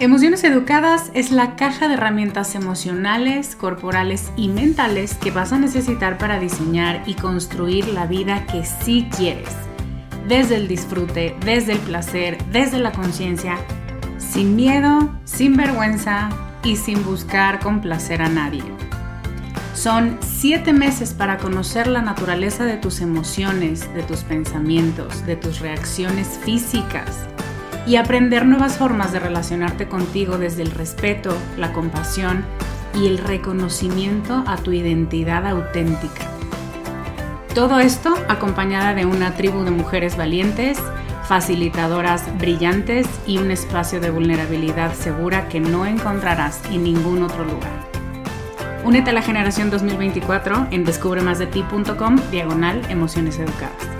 Emociones Educadas es la caja de herramientas emocionales, corporales y mentales que vas a necesitar para diseñar y construir la vida que sí quieres. Desde el disfrute, desde el placer, desde la conciencia, sin miedo, sin vergüenza y sin buscar complacer a nadie. Son siete meses para conocer la naturaleza de tus emociones, de tus pensamientos, de tus reacciones físicas y aprender nuevas formas de relacionarte contigo desde el respeto, la compasión y el reconocimiento a tu identidad auténtica. Todo esto acompañada de una tribu de mujeres valientes, facilitadoras brillantes y un espacio de vulnerabilidad segura que no encontrarás en ningún otro lugar. Únete a la generación 2024 en descubremasdeti.com diagonal emociones educadas.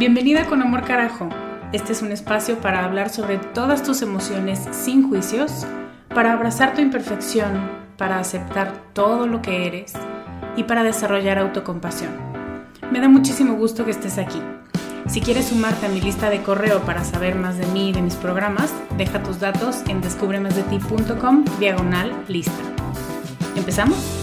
Bienvenida con Amor Carajo. Este es un espacio para hablar sobre todas tus emociones sin juicios, para abrazar tu imperfección, para aceptar todo lo que eres y para desarrollar autocompasión. Me da muchísimo gusto que estés aquí. Si quieres sumarte a mi lista de correo para saber más de mí y de mis programas, deja tus datos en descubremasdeti.com diagonal lista. ¿Empezamos?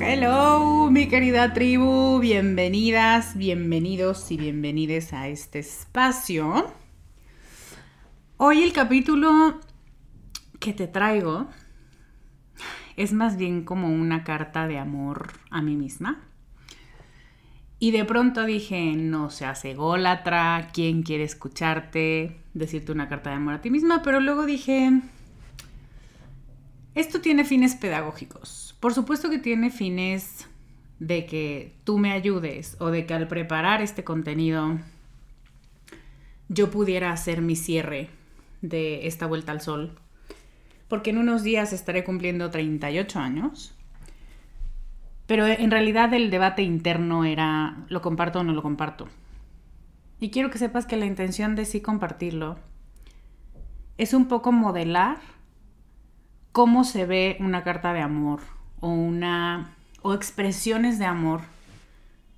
Hello, mi querida tribu, bienvenidas, bienvenidos y bienvenides a este espacio. Hoy el capítulo que te traigo es más bien como una carta de amor a mí misma. Y de pronto dije, no seas ególatra, ¿quién quiere escucharte? Decirte una carta de amor a ti misma, pero luego dije, esto tiene fines pedagógicos. Por supuesto que tiene fines de que tú me ayudes o de que al preparar este contenido yo pudiera hacer mi cierre de esta vuelta al sol. Porque en unos días estaré cumpliendo 38 años. Pero en realidad el debate interno era, ¿lo comparto o no lo comparto? Y quiero que sepas que la intención de sí compartirlo es un poco modelar cómo se ve una carta de amor o una o expresiones de amor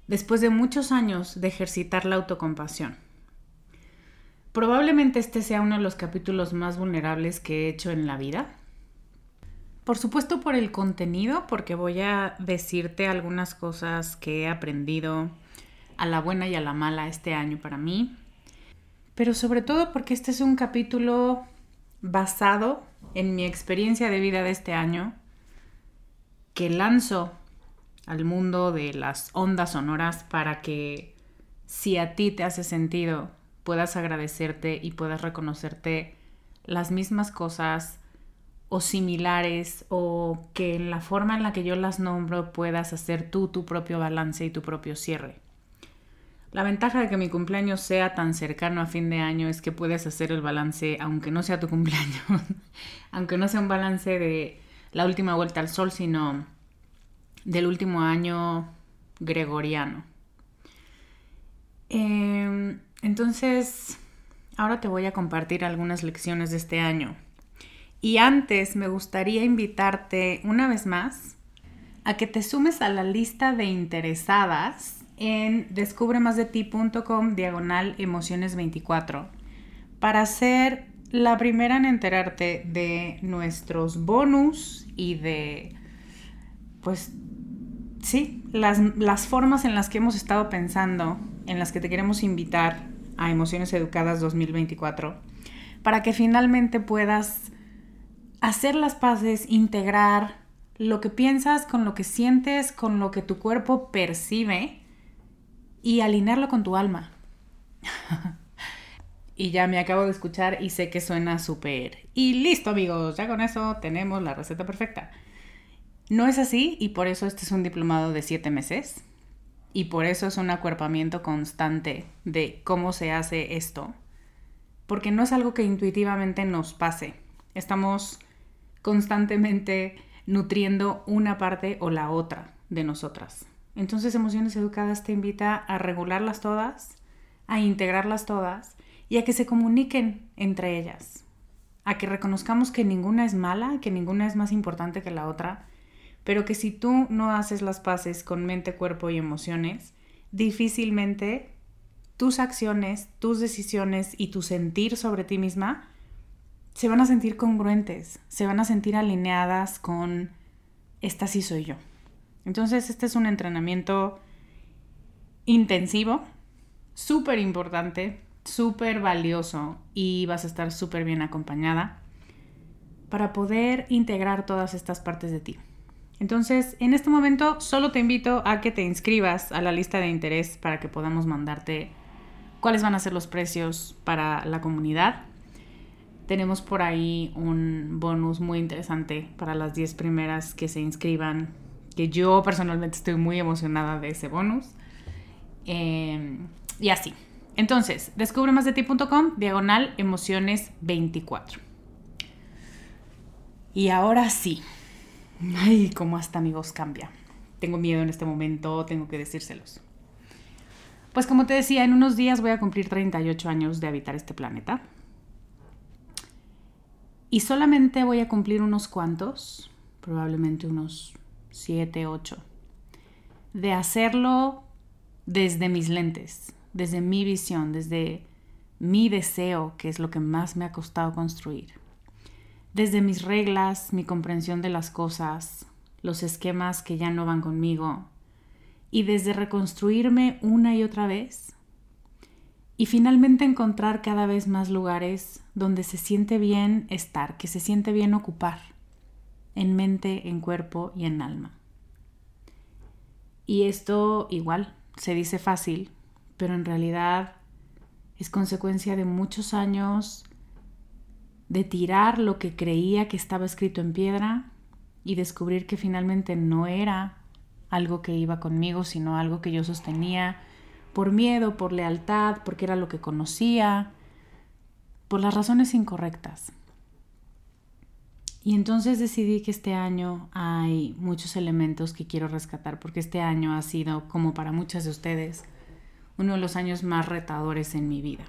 después de muchos años de ejercitar la autocompasión. Probablemente este sea uno de los capítulos más vulnerables que he hecho en la vida. Por supuesto por el contenido, porque voy a decirte algunas cosas que he aprendido a la buena y a la mala este año para mí. Pero sobre todo porque este es un capítulo basado en mi experiencia de vida de este año que lanzo al mundo de las ondas sonoras para que si a ti te hace sentido puedas agradecerte y puedas reconocerte las mismas cosas o similares o que en la forma en la que yo las nombro puedas hacer tú tu propio balance y tu propio cierre. La ventaja de que mi cumpleaños sea tan cercano a fin de año es que puedes hacer el balance, aunque no sea tu cumpleaños, aunque no sea un balance de la última vuelta al sol, sino del último año gregoriano. Em, entonces, ahora te voy a compartir algunas lecciones de este año. Y antes me gustaría invitarte una vez más a que te sumes a la lista de interesadas en descubremasdeti.com diagonal emociones 24 para ser la primera en enterarte de nuestros bonus y de, pues, sí, las, las formas en las que hemos estado pensando, en las que te queremos invitar a Emociones Educadas 2024, para que finalmente puedas hacer las paces, integrar lo que piensas con lo que sientes, con lo que tu cuerpo percibe y alinearlo con tu alma. y ya me acabo de escuchar y sé que suena súper. Y listo amigos, ya con eso tenemos la receta perfecta. No es así y por eso este es un diplomado de siete meses y por eso es un acuerpamiento constante de cómo se hace esto. Porque no es algo que intuitivamente nos pase. Estamos constantemente nutriendo una parte o la otra de nosotras. Entonces Emociones Educadas te invita a regularlas todas, a integrarlas todas y a que se comuniquen entre ellas, a que reconozcamos que ninguna es mala, que ninguna es más importante que la otra, pero que si tú no haces las paces con mente, cuerpo y emociones, difícilmente tus acciones, tus decisiones y tu sentir sobre ti misma se van a sentir congruentes, se van a sentir alineadas con esta sí soy yo. Entonces este es un entrenamiento intensivo, súper importante, súper valioso y vas a estar súper bien acompañada para poder integrar todas estas partes de ti. Entonces, en este momento solo te invito a que te inscribas a la lista de interés para que podamos mandarte cuáles van a ser los precios para la comunidad. Tenemos por ahí un bonus muy interesante para las 10 primeras que se inscriban, que yo personalmente estoy muy emocionada de ese bonus. Em, y así. Entonces, descubre más de ti.com, diagonal emociones 24. Y ahora sí. Ay, cómo hasta amigos cambia. Tengo miedo en este momento, tengo que decírselos. Pues como te decía, en unos días voy a cumplir 38 años de habitar este planeta. Y solamente voy a cumplir unos cuantos, probablemente unos 7, 8, de hacerlo desde mis lentes, desde mi visión, desde mi deseo, que es lo que más me ha costado construir. Desde mis reglas, mi comprensión de las cosas, los esquemas que ya no van conmigo, y desde reconstruirme una y otra vez, y finalmente encontrar cada vez más lugares donde se siente bien estar, que se siente bien ocupar, en mente, en cuerpo y en alma. Y esto igual se dice fácil, pero en realidad es consecuencia de muchos años de tirar lo que creía que estaba escrito en piedra y descubrir que finalmente no era algo que iba conmigo, sino algo que yo sostenía por miedo, por lealtad, porque era lo que conocía, por las razones incorrectas. Y entonces decidí que este año hay muchos elementos que quiero rescatar, porque este año ha sido, como para muchas de ustedes, uno de los años más retadores en mi vida.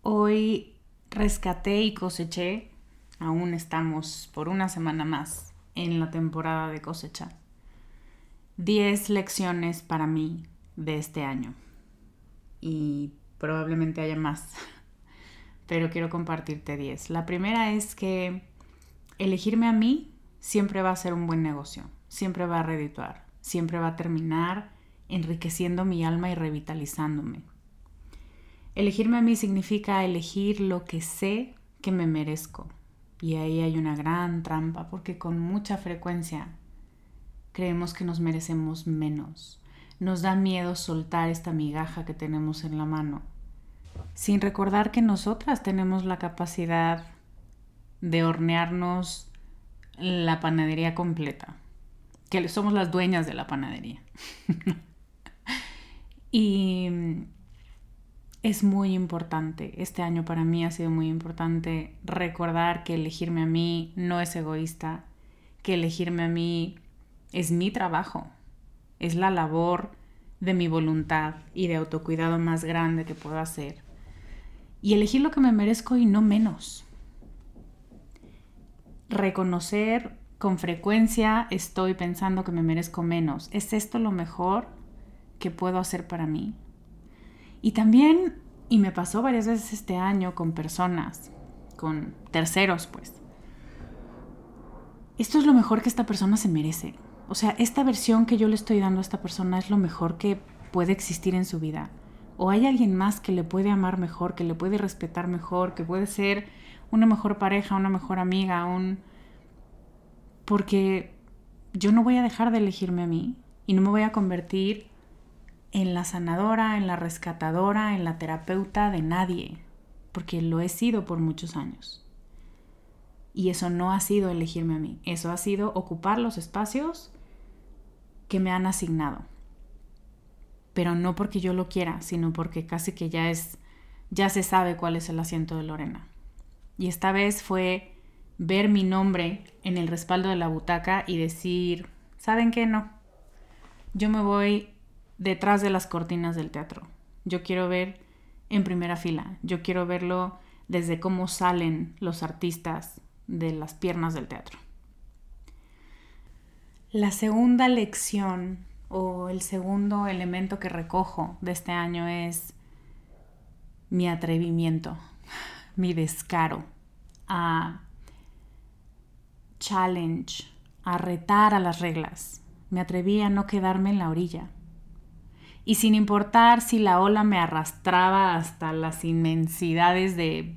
Hoy rescaté y coseché, aún estamos por una semana más en la temporada de cosecha, 10 lecciones para mí de este año. Y probablemente haya más, pero quiero compartirte 10. La primera es que elegirme a mí siempre va a ser un buen negocio, siempre va a redituar, siempre va a terminar enriqueciendo mi alma y revitalizándome. Elegirme a mí significa elegir lo que sé que me merezco. Y ahí hay una gran trampa porque con mucha frecuencia creemos que nos merecemos menos. Nos da miedo soltar esta migaja que tenemos en la mano, sin recordar que nosotras tenemos la capacidad de hornearnos la panadería completa, que somos las dueñas de la panadería. y es muy importante. Este año para mí ha sido muy importante recordar que elegirme a mí no es egoísta, que elegirme a mí es mi trabajo, es la labor de mi voluntad y de autocuidado más grande que puedo hacer. Y elegir lo que me merezco y no menos. Reconocer con frecuencia estoy pensando que me merezco menos. ¿Es esto lo mejor que puedo hacer para mí? Y también, y me pasó varias veces este año con personas, con terceros, pues. Esto es lo mejor que esta persona se merece. O sea, esta versión que yo le estoy dando a esta persona es lo mejor que puede existir en su vida. O hay alguien más que le puede amar mejor, que le puede respetar mejor, que puede ser una mejor pareja, una mejor amiga, un... Porque yo no voy a dejar de elegirme a mí y no me voy a convertir en la sanadora, en la rescatadora, en la terapeuta de nadie, porque lo he sido por muchos años. Y eso no ha sido elegirme a mí, eso ha sido ocupar los espacios que me han asignado. Pero no porque yo lo quiera, sino porque casi que ya es ya se sabe cuál es el asiento de Lorena. Y esta vez fue ver mi nombre en el respaldo de la butaca y decir, ¿saben qué? No. Yo me voy detrás de las cortinas del teatro. Yo quiero ver en primera fila. Yo quiero verlo desde cómo salen los artistas de las piernas del teatro. La segunda lección o el segundo elemento que recojo de este año es mi atrevimiento, mi descaro a challenge, a retar a las reglas. Me atreví a no quedarme en la orilla. Y sin importar si la ola me arrastraba hasta las inmensidades de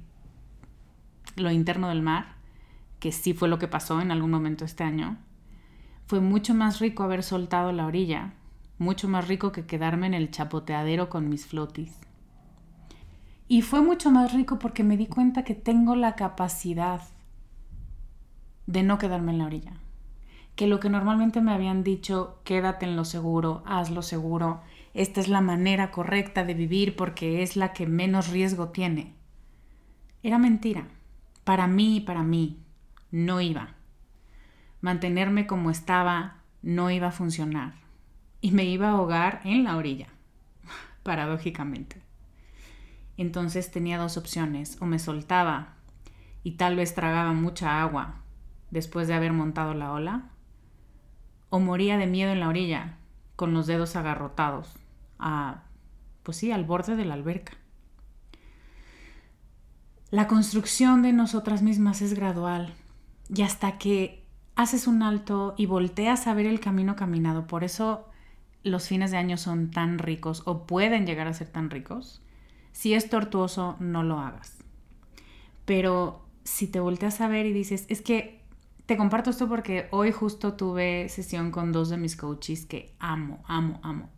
lo interno del mar, que sí fue lo que pasó en algún momento este año, fue mucho más rico haber soltado la orilla, mucho más rico que quedarme en el chapoteadero con mis flotis. Y fue mucho más rico porque me di cuenta que tengo la capacidad de no quedarme en la orilla. Que lo que normalmente me habían dicho, quédate en lo seguro, haz lo seguro, esta es la manera correcta de vivir porque es la que menos riesgo tiene. Era mentira. Para mí y para mí no iba. Mantenerme como estaba no iba a funcionar. Y me iba a ahogar en la orilla, paradójicamente. Entonces tenía dos opciones, o me soltaba y tal vez tragaba mucha agua después de haber montado la ola, o moría de miedo en la orilla, con los dedos agarrotados, a, pues sí, al borde de la alberca. La construcción de nosotras mismas es gradual y hasta que haces un alto y volteas a ver el camino caminado, por eso los fines de año son tan ricos o pueden llegar a ser tan ricos, si es tortuoso, no lo hagas. Pero si te volteas a ver y dices, es que te comparto esto porque hoy justo tuve sesión con dos de mis coaches que amo, amo, amo.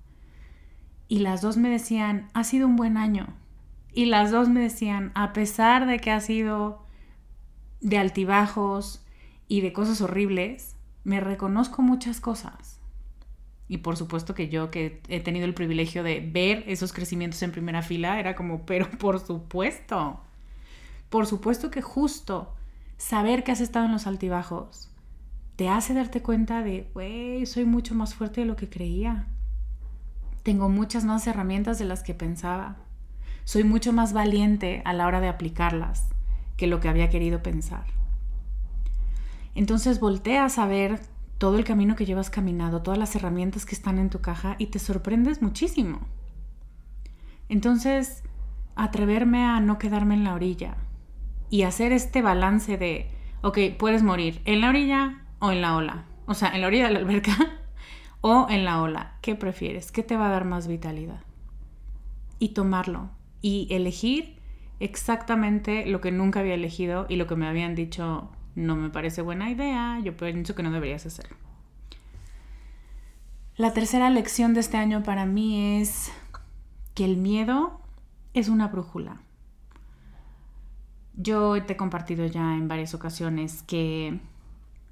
Y las dos me decían, ha sido un buen año. Y las dos me decían, a pesar de que ha sido de altibajos y de cosas horribles, me reconozco muchas cosas. Y por supuesto que yo que he tenido el privilegio de ver esos crecimientos en primera fila, era como, pero por supuesto, por supuesto que justo saber que has estado en los altibajos te hace darte cuenta de, güey, soy mucho más fuerte de lo que creía. Tengo muchas más herramientas de las que pensaba. Soy mucho más valiente a la hora de aplicarlas que lo que había querido pensar. Entonces volteas a ver todo el camino que llevas caminado, todas las herramientas que están en tu caja y te sorprendes muchísimo. Entonces, atreverme a no quedarme en la orilla y hacer este balance de, ok, puedes morir en la orilla o en la ola. O sea, en la orilla de la alberca o en la ola. ¿Qué prefieres? ¿Qué te va a dar más vitalidad? Y tomarlo y elegir exactamente lo que nunca había elegido y lo que me habían dicho no me parece buena idea, yo pienso que no deberías hacerlo. La tercera lección de este año para mí es que el miedo es una brújula. Yo te he compartido ya en varias ocasiones que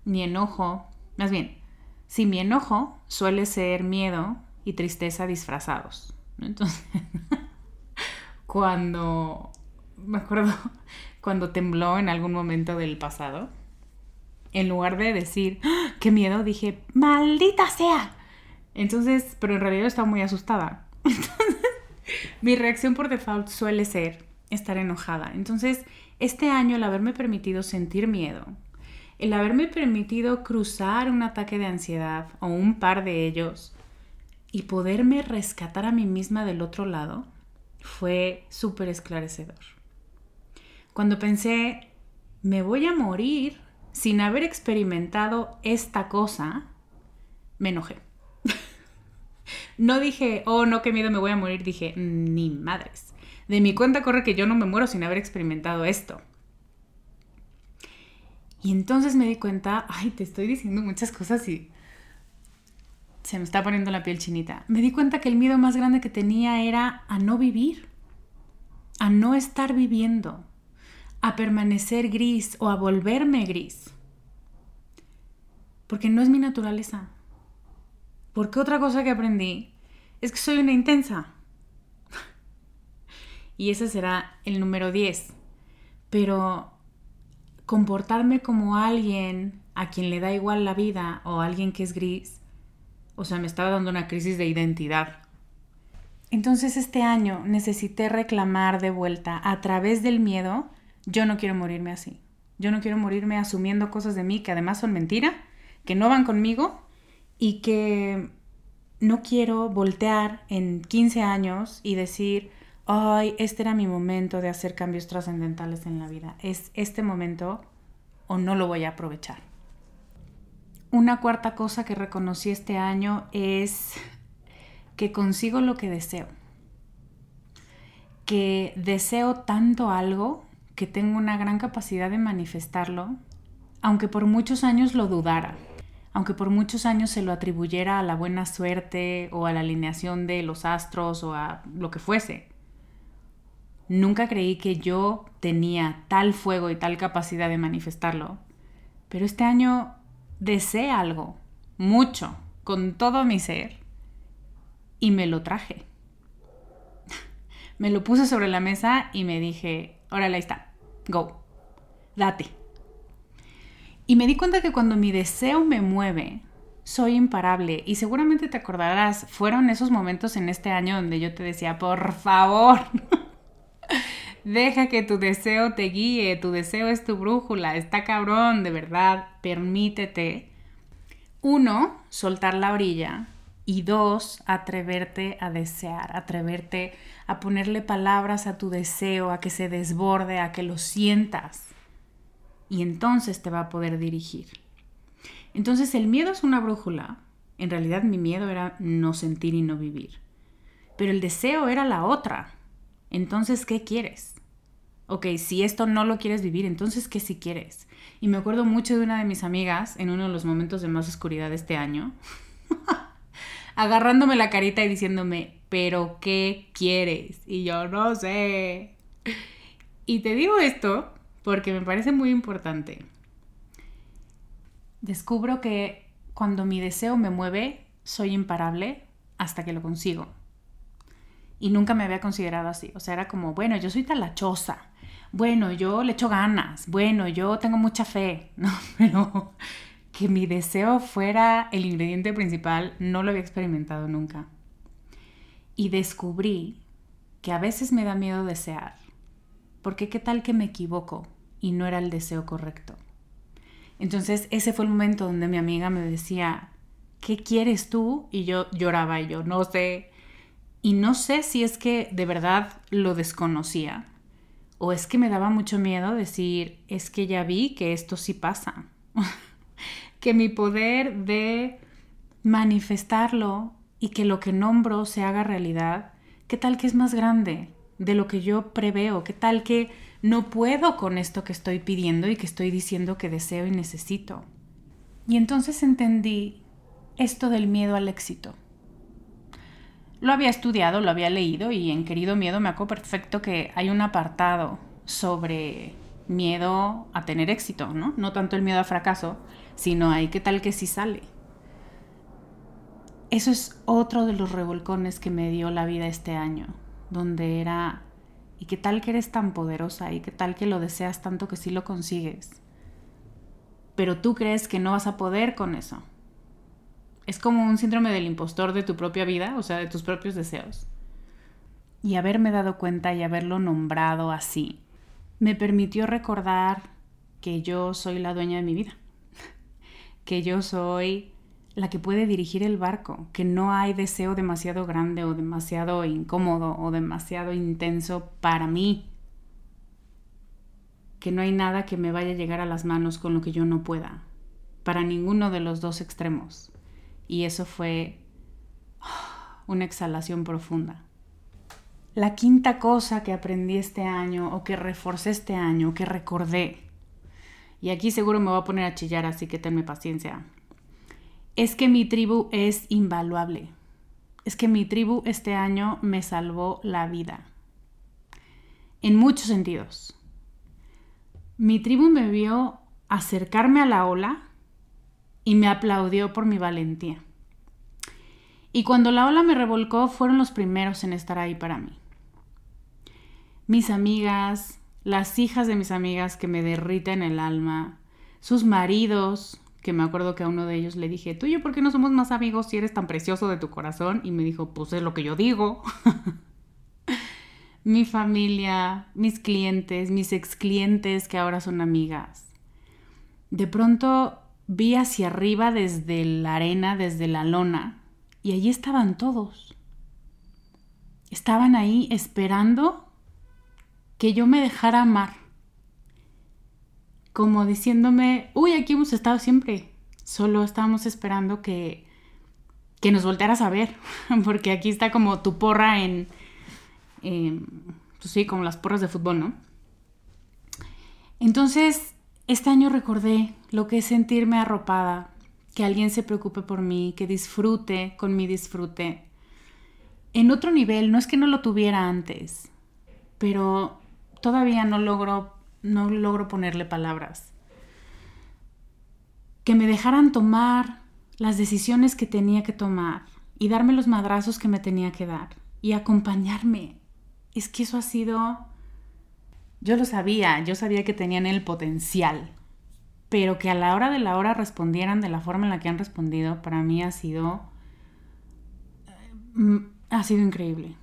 mi enojo, más bien, si mi enojo suele ser miedo y tristeza disfrazados. Entonces, cuando, me acuerdo, cuando tembló en algún momento del pasado, en lugar de decir, ¡Ah, qué miedo, dije, maldita sea. Entonces, pero en realidad estaba muy asustada. Entonces, mi reacción por default suele ser estar enojada. Entonces, este año el haberme permitido sentir miedo, el haberme permitido cruzar un ataque de ansiedad o un par de ellos y poderme rescatar a mí misma del otro lado, fue súper esclarecedor. Cuando pensé, me voy a morir sin haber experimentado esta cosa, me enojé. no dije, oh no, qué miedo, me voy a morir. Dije, ni madres. De mi cuenta corre que yo no me muero sin haber experimentado esto. Y entonces me di cuenta, ay, te estoy diciendo muchas cosas y se me está poniendo la piel chinita. Me di cuenta que el miedo más grande que tenía era a no vivir, a no estar viviendo, a permanecer gris o a volverme gris. Porque no es mi naturaleza. Porque otra cosa que aprendí es que soy una intensa. y ese será el número 10. Pero comportarme como alguien a quien le da igual la vida o alguien que es gris, o sea, me estaba dando una crisis de identidad. Entonces este año necesité reclamar de vuelta a través del miedo, yo no quiero morirme así. Yo no quiero morirme asumiendo cosas de mí que además son mentira, que no van conmigo y que no quiero voltear en 15 años y decir, ay, este era mi momento de hacer cambios trascendentales en la vida. Es este momento o no lo voy a aprovechar. Una cuarta cosa que reconocí este año es que consigo lo que deseo. Que deseo tanto algo que tengo una gran capacidad de manifestarlo, aunque por muchos años lo dudara, aunque por muchos años se lo atribuyera a la buena suerte o a la alineación de los astros o a lo que fuese. Nunca creí que yo tenía tal fuego y tal capacidad de manifestarlo. Pero este año deseé algo, mucho, con todo mi ser, y me lo traje. me lo puse sobre la mesa y me dije, órale, ahí está, go, date. Y me di cuenta que cuando mi deseo me mueve, soy imparable. Y seguramente te acordarás, fueron esos momentos en este año donde yo te decía, por favor, Deja que tu deseo te guíe, tu deseo es tu brújula, está cabrón, de verdad, permítete. Uno, soltar la orilla. Y dos, atreverte a desear, atreverte a ponerle palabras a tu deseo, a que se desborde, a que lo sientas. Y entonces te va a poder dirigir. Entonces el miedo es una brújula. En realidad mi miedo era no sentir y no vivir. Pero el deseo era la otra. Entonces, ¿qué quieres? Ok, si esto no lo quieres vivir, entonces, ¿qué si quieres? Y me acuerdo mucho de una de mis amigas en uno de los momentos de más oscuridad de este año, agarrándome la carita y diciéndome, pero ¿qué quieres? Y yo no sé. Y te digo esto porque me parece muy importante. Descubro que cuando mi deseo me mueve, soy imparable hasta que lo consigo. Y nunca me había considerado así. O sea, era como, bueno, yo soy talachosa. Bueno, yo le echo ganas. Bueno, yo tengo mucha fe. No, pero que mi deseo fuera el ingrediente principal no lo había experimentado nunca. Y descubrí que a veces me da miedo desear. Porque qué tal que me equivoco y no era el deseo correcto. Entonces ese fue el momento donde mi amiga me decía, ¿qué quieres tú? Y yo lloraba y yo, no sé, y no sé si es que de verdad lo desconocía o es que me daba mucho miedo decir, es que ya vi que esto sí pasa. que mi poder de manifestarlo y que lo que nombro se haga realidad, ¿qué tal que es más grande de lo que yo preveo? ¿Qué tal que no puedo con esto que estoy pidiendo y que estoy diciendo que deseo y necesito? Y entonces entendí esto del miedo al éxito. Lo había estudiado, lo había leído y en Querido Miedo me acuerdo perfecto que hay un apartado sobre miedo a tener éxito, ¿no? No tanto el miedo a fracaso, sino hay qué tal que sí sale. Eso es otro de los revolcones que me dio la vida este año, donde era, ¿y qué tal que eres tan poderosa? ¿Y qué tal que lo deseas tanto que sí lo consigues? Pero tú crees que no vas a poder con eso es como un síndrome del impostor de tu propia vida, o sea, de tus propios deseos. Y haberme dado cuenta y haberlo nombrado así me permitió recordar que yo soy la dueña de mi vida, que yo soy la que puede dirigir el barco, que no hay deseo demasiado grande o demasiado incómodo o demasiado intenso para mí, que no hay nada que me vaya a llegar a las manos con lo que yo no pueda, para ninguno de los dos extremos. Y eso fue una exhalación profunda. La quinta cosa que aprendí este año o que reforcé este año, que recordé, y aquí seguro me voy a poner a chillar, así que tenme paciencia, es que mi tribu es invaluable. Es que mi tribu este año me salvó la vida. En muchos sentidos. Mi tribu me vio acercarme a la ola y me aplaudió por mi valentía. Y cuando la ola me revolcó, fueron los primeros en estar ahí para mí. Mis amigas, las hijas de mis amigas que me derriten el alma, sus maridos, que me acuerdo que a uno de ellos le dije, tú yo, ¿por qué no somos más amigos si eres tan precioso de tu corazón? Y me dijo, pues es lo que yo digo. Mi familia, mis clientes, mis ex clientes que ahora son amigas. De pronto vi hacia arriba desde la arena, desde la lona, y allí estaban todos. Estaban ahí esperando que yo me dejara amar como diciéndome, uy, aquí hemos estado siempre, solo estábamos esperando que, que nos voltearas a ver, porque aquí está como tu porra en, pues sí, como las porras de fútbol, ¿no? Entonces, este año recordé lo que es sentirme arropada, que alguien se preocupe por mí, que disfrute con mi disfrute. En otro nivel, no es que no lo tuviera antes, pero todavía no logro no logro ponerle palabras. Que me dejaran tomar las decisiones que tenía que tomar y darme los madrazos que me tenía que dar y acompañarme. Es que eso ha sido... Yo lo sabía, yo sabía que tenían el potencial, pero que a la hora de la hora respondieran de la forma en la que han respondido, para mí ha sido... Mm, ha sido increíble.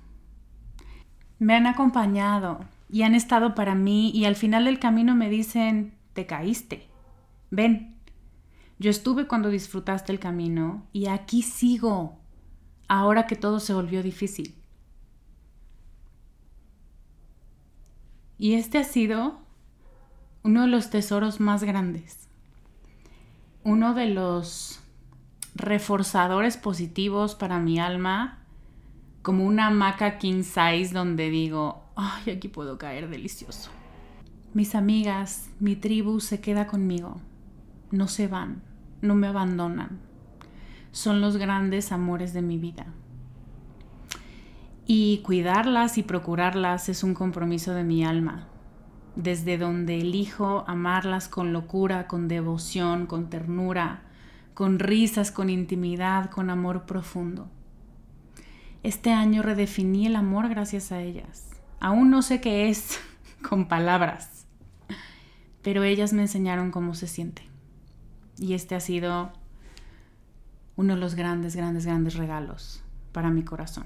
Me han acompañado, y han estado para mí y al final del camino me dicen, te caíste, ven, yo estuve cuando disfrutaste el camino y aquí sigo, ahora que todo se volvió difícil. Y este ha sido uno de los tesoros más grandes, uno de los reforzadores positivos para mi alma, como una hamaca king size donde digo, ay, aquí puedo caer delicioso. Mis amigas, mi tribu se queda conmigo. No se van, no me abandonan. Son los grandes amores de mi vida. Y cuidarlas y procurarlas es un compromiso de mi alma, desde donde elijo amarlas con locura, con devoción, con ternura, con risas, con intimidad, con amor profundo. Este año redefiní el amor gracias a ellas. Aún no sé qué es con palabras, pero ellas me enseñaron cómo se siente. Y este ha sido uno de los grandes, grandes, grandes regalos para mi corazón.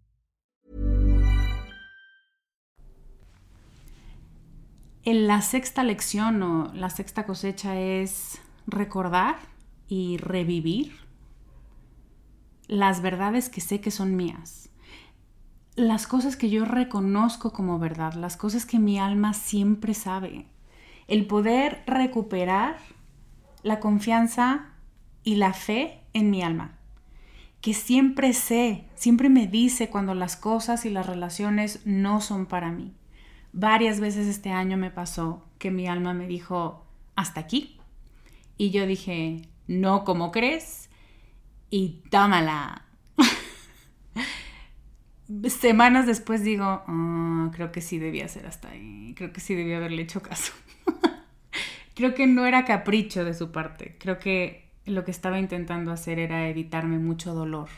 En la sexta lección o la sexta cosecha es recordar y revivir las verdades que sé que son mías, las cosas que yo reconozco como verdad, las cosas que mi alma siempre sabe, el poder recuperar la confianza y la fe en mi alma, que siempre sé, siempre me dice cuando las cosas y las relaciones no son para mí. Varias veces este año me pasó que mi alma me dijo, hasta aquí. Y yo dije, no, como crees? y tómala. Semanas después digo, ah, creo que sí debía ser hasta ahí, creo que sí debía haberle hecho caso. creo que no era capricho de su parte, creo que lo que estaba intentando hacer era evitarme mucho dolor.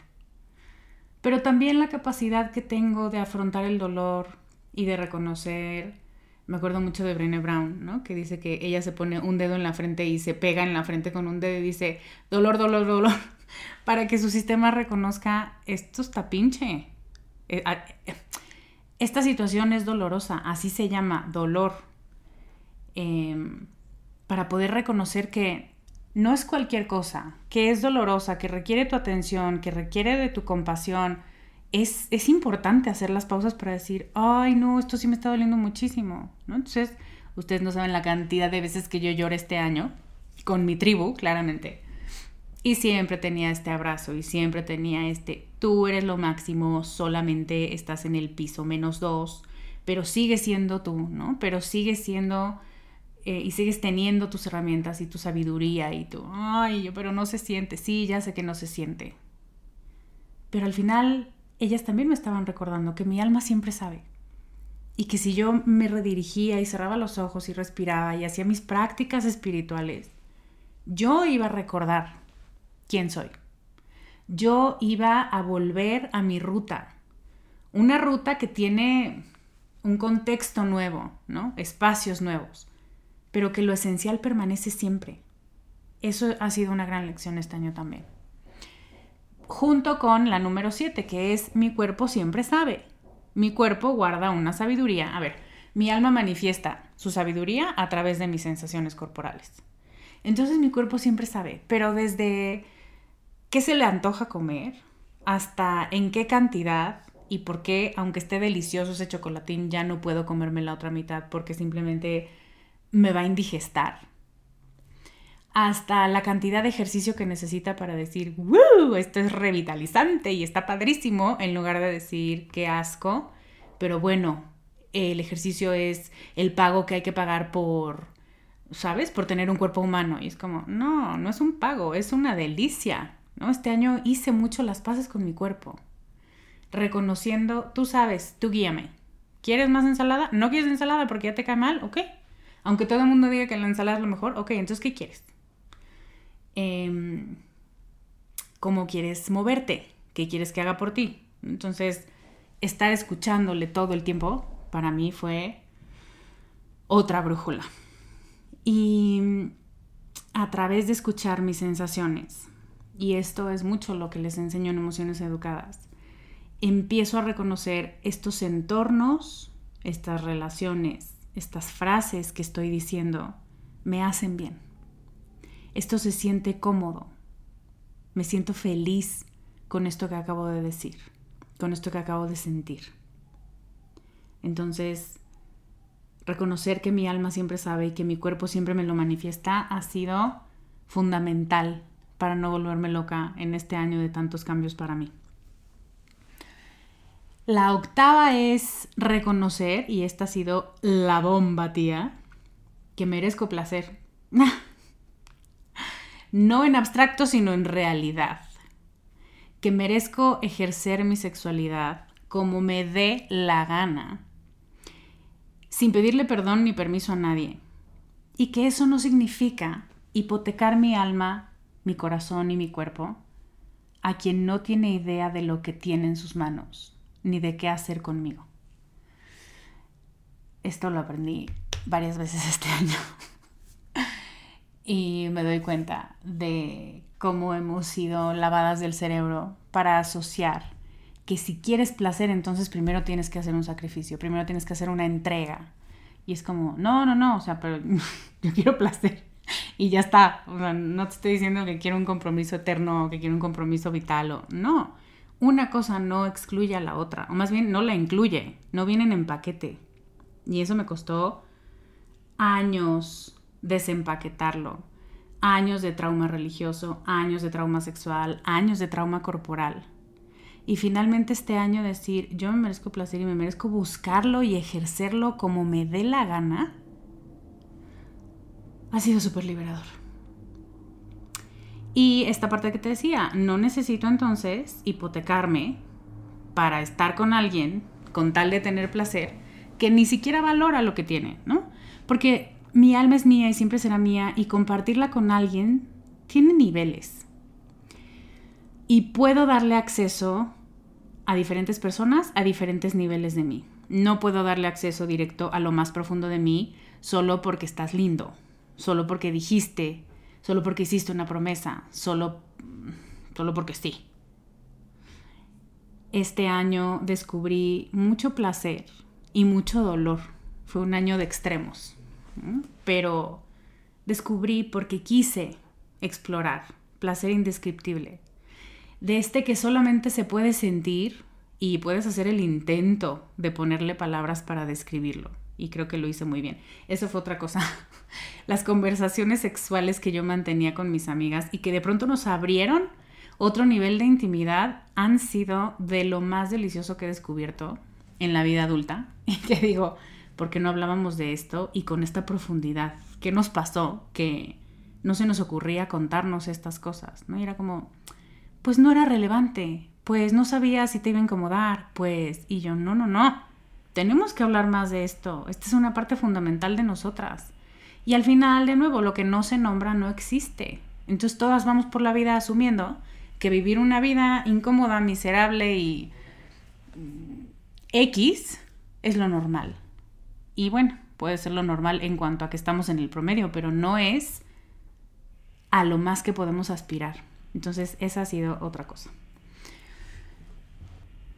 Pero también la capacidad que tengo de afrontar el dolor y de reconocer me acuerdo mucho de Brené Brown, ¿no? Que dice que ella se pone un dedo en la frente y se pega en la frente con un dedo y dice dolor, dolor, dolor para que su sistema reconozca esto está pinche. Eh, esta situación es dolorosa, así se llama, dolor. Em, para poder reconocer que no es cualquier cosa, que es dolorosa, que requiere tu atención, que requiere de tu compasión, es, es importante hacer las pausas para decir, ay, no, esto sí me está doliendo muchísimo, ¿no? Entonces, ustedes no saben la cantidad de veces que yo lloré este año, con mi tribu, claramente. Y siempre tenía este abrazo y siempre tenía este, tú eres lo máximo, solamente estás en el piso menos dos, pero sigues siendo tú, ¿no? Pero sigues siendo eh, y sigues teniendo tus herramientas y tu sabiduría y tú, ay, pero no se siente, sí, ya sé que no se siente. Pero al final, ellas también me estaban recordando que mi alma siempre sabe. Y que si yo me redirigía y cerraba los ojos y respiraba y hacía mis prácticas espirituales, yo iba a recordar quién soy. Yo iba a volver a mi ruta. Una ruta que tiene un contexto nuevo, ¿no? Espacios nuevos, pero que lo esencial permanece siempre. Eso ha sido una gran lección este año también. Junto con la número 7, que es mi cuerpo siempre sabe. Mi cuerpo guarda una sabiduría. A ver, mi alma manifiesta su sabiduría a través de mis sensaciones corporales. Entonces mi cuerpo siempre sabe, pero desde qué se le antoja comer hasta en qué cantidad, y por qué, aunque esté delicioso ese chocolatín, ya no puedo comerme la otra mitad porque simplemente me va a indigestar. Hasta la cantidad de ejercicio que necesita para decir, ¡Woo! Esto es revitalizante y está padrísimo, en lugar de decir, qué asco. Pero bueno, el ejercicio es el pago que hay que pagar por, ¿sabes? Por tener un cuerpo humano. Y es como, no, no es un pago, es una delicia. ¿no? Este año hice mucho las paces con mi cuerpo reconociendo, tú sabes, tú guíame. ¿Quieres más ensalada? ¿No quieres ensalada porque ya te cae mal? Ok. Aunque todo el mundo diga que la ensalada es lo mejor, ok, entonces ¿qué quieres? Em, ¿Cómo quieres moverte? ¿Qué quieres que haga por ti? Entonces, estar escuchándole todo el tiempo para mí fue otra brújula. Y a través de escuchar mis sensaciones, y esto es mucho lo que les enseño en emociones educadas, empiezo a reconocer estos entornos, estas relaciones, estas frases que estoy diciendo, me hacen bien. Esto se siente cómodo. Me siento feliz con esto que acabo de decir, con esto que acabo de sentir. Entonces, reconocer que mi alma siempre sabe y que mi cuerpo siempre me lo manifiesta ha sido fundamental para no volverme loca en este año de tantos cambios para mí. La octava es reconocer, y esta ha sido la bomba, tía, que merezco placer. no en abstracto, sino en realidad. Que merezco ejercer mi sexualidad como me dé la gana, sin pedirle perdón ni permiso a nadie. Y que eso no significa hipotecar mi alma, mi corazón y mi cuerpo a quien no tiene idea de lo que tiene en sus manos ni de qué hacer conmigo. Esto lo aprendí varias veces este año. Y me doy cuenta de cómo hemos sido lavadas del cerebro para asociar que si quieres placer, entonces primero tienes que hacer un sacrificio, primero tienes que hacer una entrega. Y es como, no, no, no, o sea, pero yo quiero placer. Y ya está. O sea, no te estoy diciendo que quiero un compromiso eterno que quiero un compromiso vital o no una cosa no excluye a la otra, o más bien no la incluye, no vienen en paquete. Y eso me costó años desempaquetarlo, años de trauma religioso, años de trauma sexual, años de trauma corporal. Y finalmente este año decir, yo me merezco placer y me merezco buscarlo y ejercerlo como me dé la gana, ha sido súper liberador. Y esta parte que te decía, no necesito entonces hipotecarme para estar con alguien con tal de tener placer que ni siquiera valora lo que tiene, ¿no? Porque mi alma es mía y siempre será mía y compartirla con alguien tiene niveles. Y puedo darle acceso a diferentes personas a diferentes niveles de mí. No puedo darle acceso directo a lo más profundo de mí solo porque estás lindo, solo porque dijiste solo porque hiciste una promesa, solo, solo porque sí. Este año descubrí mucho placer y mucho dolor. Fue un año de extremos, pero descubrí porque quise explorar, placer indescriptible, de este que solamente se puede sentir y puedes hacer el intento de ponerle palabras para describirlo. Y creo que lo hice muy bien. Eso fue otra cosa. Las conversaciones sexuales que yo mantenía con mis amigas y que de pronto nos abrieron otro nivel de intimidad han sido de lo más delicioso que he descubierto en la vida adulta. Y que digo, ¿por qué no hablábamos de esto y con esta profundidad? ¿Qué nos pasó? Que no se nos ocurría contarnos estas cosas, ¿no? Y era como, pues no era relevante, pues no sabía si te iba a incomodar, pues, y yo, no, no, no, tenemos que hablar más de esto, esta es una parte fundamental de nosotras. Y al final, de nuevo, lo que no se nombra no existe. Entonces todas vamos por la vida asumiendo que vivir una vida incómoda, miserable y X es lo normal. Y bueno, puede ser lo normal en cuanto a que estamos en el promedio, pero no es a lo más que podemos aspirar. Entonces, esa ha sido otra cosa.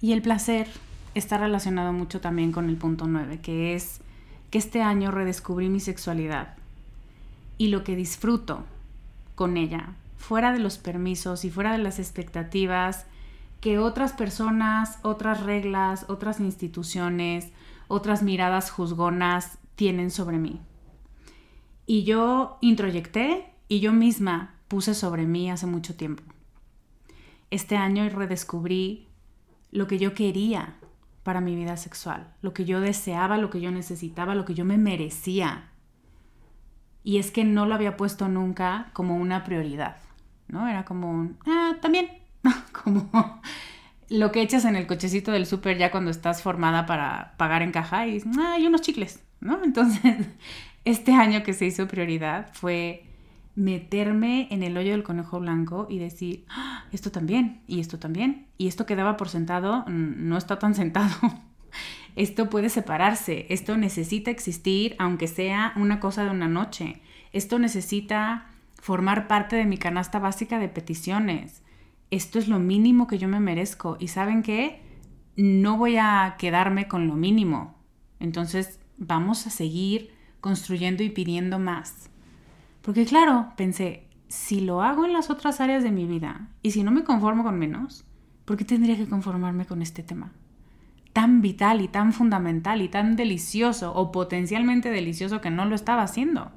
Y el placer está relacionado mucho también con el punto 9, que es que este año redescubrí mi sexualidad y lo que disfruto con ella, fuera de los permisos y fuera de las expectativas que otras personas, otras reglas, otras instituciones, otras miradas juzgonas tienen sobre mí. Y yo introyecté y yo misma puse sobre mí hace mucho tiempo. Este año redescubrí lo que yo quería para mi vida sexual, lo que yo deseaba, lo que yo necesitaba, lo que yo me merecía. Y es que no lo había puesto nunca como una prioridad, ¿no? Era como un, ah, también, como lo que echas en el cochecito del súper ya cuando estás formada para pagar en caja y, ah, hay unos chicles, ¿no? Entonces, este año que se hizo prioridad fue meterme en el hoyo del conejo blanco y decir, ah, esto también, y esto también, y esto quedaba por sentado, no está tan sentado. Esto puede separarse, esto necesita existir aunque sea una cosa de una noche. Esto necesita formar parte de mi canasta básica de peticiones esto es lo mínimo que yo me merezco. Y saben qué, no voy a quedarme con lo mínimo. Entonces vamos a seguir construyendo y pidiendo más. Porque claro, pensé, si lo hago en las otras áreas de mi vida y si no me conformo con menos, ¿por qué tendría que conformarme con este tema? Tan vital y tan fundamental y tan delicioso o potencialmente delicioso que no lo estaba haciendo.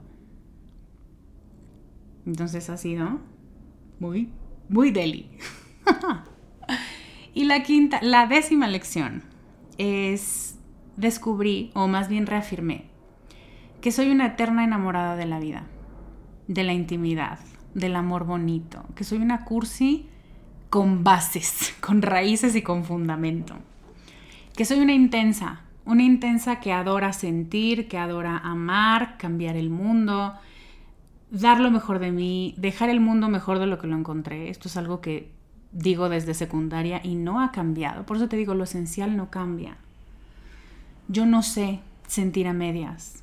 Entonces ha sido muy muy deli. y la quinta, la décima lección es descubrí, o más bien reafirmé, que soy una eterna enamorada de la vida, de la intimidad, del amor bonito, que soy una cursi con bases, con raíces y con fundamento, que soy una intensa, una intensa que adora sentir, que adora amar, cambiar el mundo, dar lo mejor de mí, dejar el mundo mejor de lo que lo encontré. Esto es algo que digo desde secundaria y no ha cambiado. Por eso te digo, lo esencial no cambia. Yo no sé sentir a medias.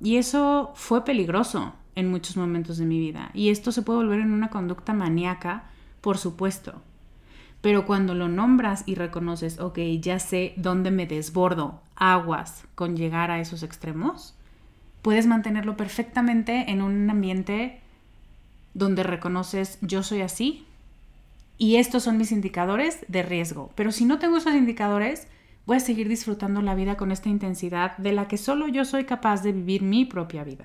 Y eso fue peligroso en muchos momentos de mi vida. Y esto se puede volver en una conducta maníaca, por supuesto. Pero cuando lo nombras y reconoces, ok, ya sé dónde me desbordo, aguas con llegar a esos extremos, puedes mantenerlo perfectamente en un ambiente donde reconoces yo soy así y estos son mis indicadores de riesgo. Pero si no tengo esos indicadores, voy a seguir disfrutando la vida con esta intensidad de la que solo yo soy capaz de vivir mi propia vida.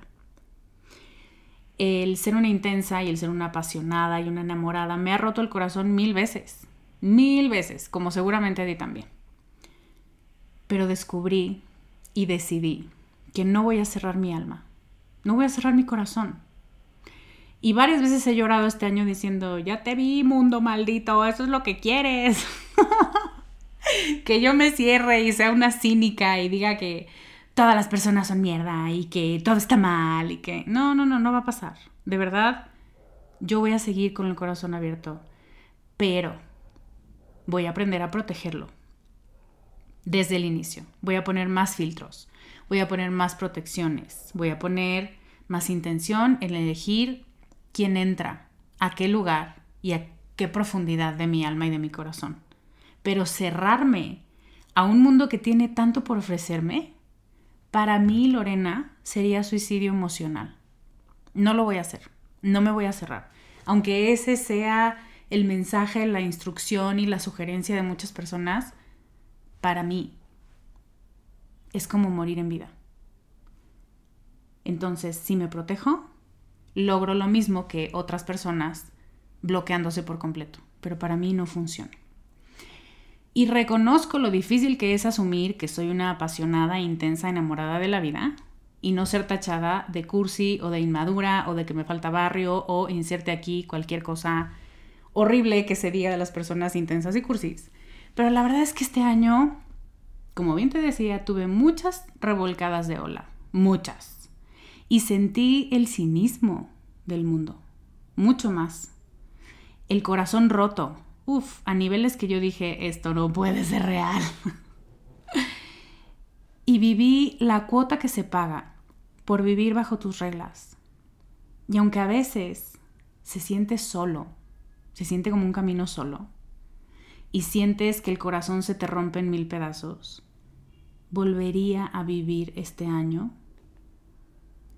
El ser una intensa y el ser una apasionada y una enamorada me ha roto el corazón mil veces, mil veces, como seguramente a ti también. Pero descubrí y decidí que no voy a cerrar mi alma, no voy a cerrar mi corazón. Y varias veces he llorado este año diciendo, ya te vi, mundo maldito, eso es lo que quieres. que yo me cierre y sea una cínica y diga que todas las personas son mierda y que todo está mal y que... No, no, no, no va a pasar. De verdad, yo voy a seguir con el corazón abierto, pero voy a aprender a protegerlo desde el inicio. Voy a poner más filtros voy a poner más protecciones, voy a poner más intención en elegir quién entra, a qué lugar y a qué profundidad de mi alma y de mi corazón. Pero cerrarme a un mundo que tiene tanto por ofrecerme, para mí, Lorena, sería suicidio emocional. No lo voy a hacer, no me voy a cerrar. Aunque ese sea el mensaje, la instrucción y la sugerencia de muchas personas, para mí es como morir en vida. Entonces, si me protejo, logro lo mismo que otras personas bloqueándose por completo, pero para mí no funciona. Y reconozco lo difícil que es asumir que soy una apasionada, intensa, enamorada de la vida y no ser tachada de cursi o de inmadura o de que me falta barrio o inserte aquí cualquier cosa horrible que se diga de las personas intensas y cursis. Pero la verdad es que este año, como bien te decía, tuve muchas revolcadas de ola, muchas. Y sentí el cinismo del mundo, mucho más. El corazón roto, uff, a niveles que yo dije, esto no puede ser real. y viví la cuota que se paga por vivir bajo tus reglas. Y aunque a veces se siente solo, se siente como un camino solo, y sientes que el corazón se te rompe en mil pedazos, volvería a vivir este año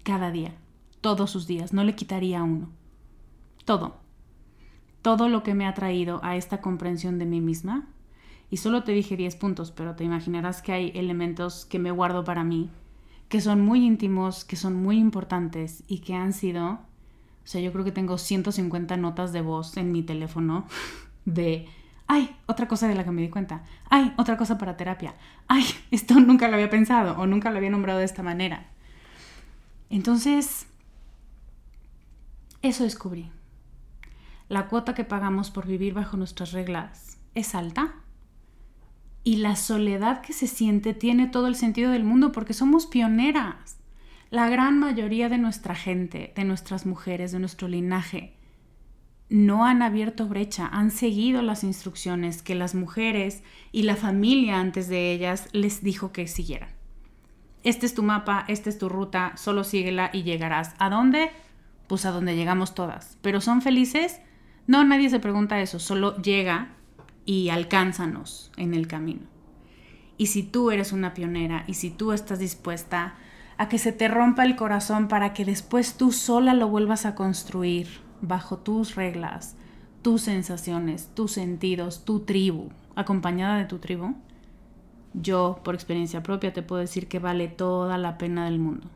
cada día, todos sus días, no le quitaría uno. Todo todo lo que me ha traído a esta comprensión de mí misma. Y solo te dije 10 puntos, pero te imaginarás que hay elementos que me guardo para mí, que son muy íntimos, que son muy importantes y que han sido, o sea, yo creo que tengo 150 notas de voz en mi teléfono de, ay, otra cosa de la que me di cuenta, ay, otra cosa para terapia, ay, esto nunca lo había pensado o nunca lo había nombrado de esta manera. Entonces, eso descubrí la cuota que pagamos por vivir bajo nuestras reglas es alta. Y la soledad que se siente tiene todo el sentido del mundo porque somos pioneras. La gran mayoría de nuestra gente, de nuestras mujeres, de nuestro linaje, no han abierto brecha, han seguido las instrucciones que las mujeres y la familia antes de ellas les dijo que siguieran. Este es tu mapa, esta es tu ruta, solo síguela y llegarás. ¿A dónde? Pues a donde llegamos todas. ¿Pero son felices? No, nadie se pregunta eso, solo llega y alcánzanos en el camino. Y si tú eres una pionera y si tú estás dispuesta a que se te rompa el corazón para que después tú sola lo vuelvas a construir bajo tus reglas, tus sensaciones, tus sentidos, tu tribu, acompañada de tu tribu, yo por experiencia propia te puedo decir que vale toda la pena del mundo.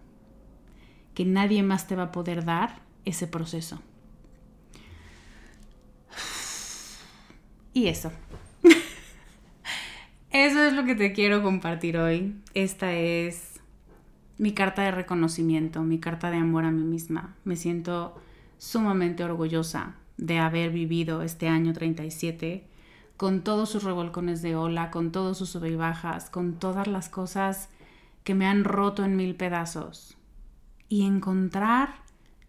Que nadie más te va a poder dar ese proceso. Y eso. eso es lo que te quiero compartir hoy. Esta es mi carta de reconocimiento, mi carta de amor a mí misma. Me siento sumamente orgullosa de haber vivido este año 37 con todos sus revolcones de ola, con todos sus sub y bajas, con todas las cosas que me han roto en mil pedazos. Y encontrar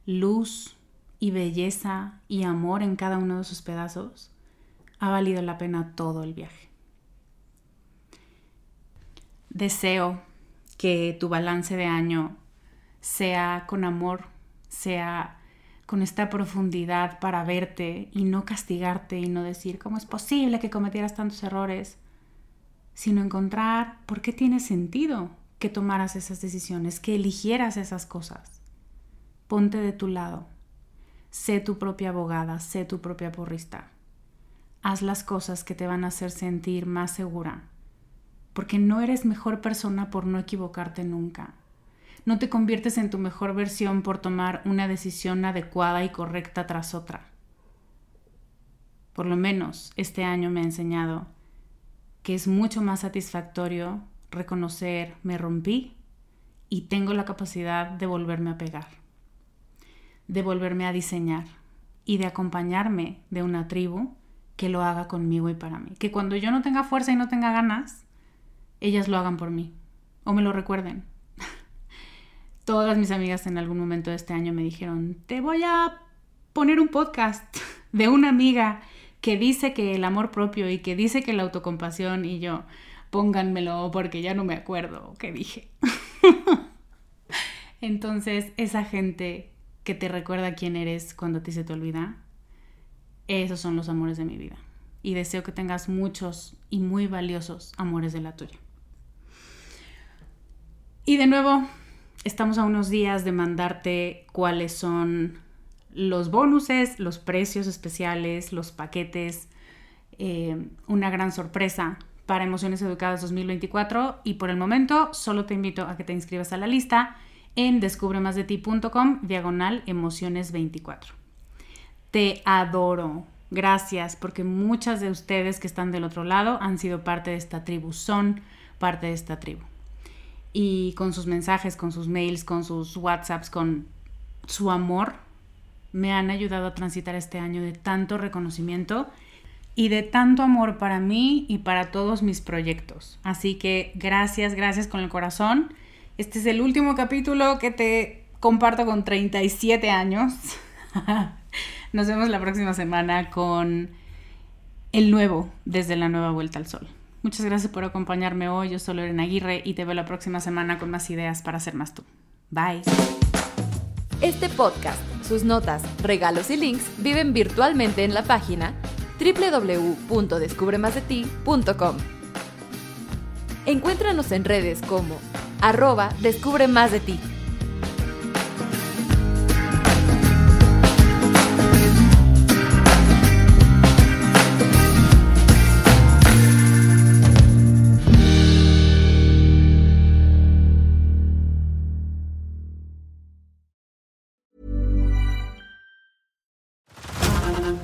luz y belleza y amor en cada uno de esos pedazos ha valido la pena todo el viaje. Deseo que tu balance de año sea con amor, sea con esta profundidad para verte y no castigarte y no decir cómo es posible que cometieras tantos errores, sino encontrar por qué tiene sentido que tomaras esas decisiones, que eligieras esas cosas. Ponte de tu lado, sé tu propia abogada, sé tu propia porrista haz las cosas que te van a hacer sentir más segura, porque no eres mejor persona por no equivocarte nunca. No te conviertes en tu mejor versión por tomar una decisión adecuada y correcta tras otra. Por lo menos este año me ha enseñado que es mucho más satisfactorio reconocer me rompí y tengo la capacidad de volverme a pegar, de volverme a diseñar y de acompañarme de una tribu que lo haga conmigo y para mí. Que cuando yo no tenga fuerza y no tenga ganas, ellas lo hagan por mí o me lo recuerden. Todas mis amigas en algún momento de este año me dijeron, te voy a poner un podcast de una amiga que dice que el amor propio y que dice que la autocompasión y yo, pónganmelo porque ya no me acuerdo qué dije. Entonces, esa gente que te recuerda quién eres cuando ti se te olvida, esos son los amores de mi vida. Y deseo que tengas muchos y muy valiosos amores de la tuya. Y de nuevo, estamos a unos días de mandarte cuáles son los bonuses, los precios especiales, los paquetes, eh, una gran sorpresa para Emociones Educadas 2024 y por el momento solo te invito a que te inscribas a la lista en descubremasdeti.com diagonal emociones 24. Te adoro. Gracias porque muchas de ustedes que están del otro lado han sido parte de esta tribu, son parte de esta tribu. Y con sus mensajes, con sus mails, con sus WhatsApps, con su amor, me han ayudado a transitar este año de tanto reconocimiento y de tanto amor para mí y para todos mis proyectos. Así que gracias, gracias con el corazón. Este es el último capítulo que te comparto con 37 años. Nos vemos la próxima semana con el nuevo desde la nueva vuelta al sol. Muchas gracias por acompañarme hoy. Yo soy Lorena Aguirre y te veo la próxima semana con más ideas para ser más tú. Bye. Este podcast, sus notas, regalos y links viven virtualmente en la página www.descubremasdeti.com. Encuéntranos en redes como arroba descubre más de ti.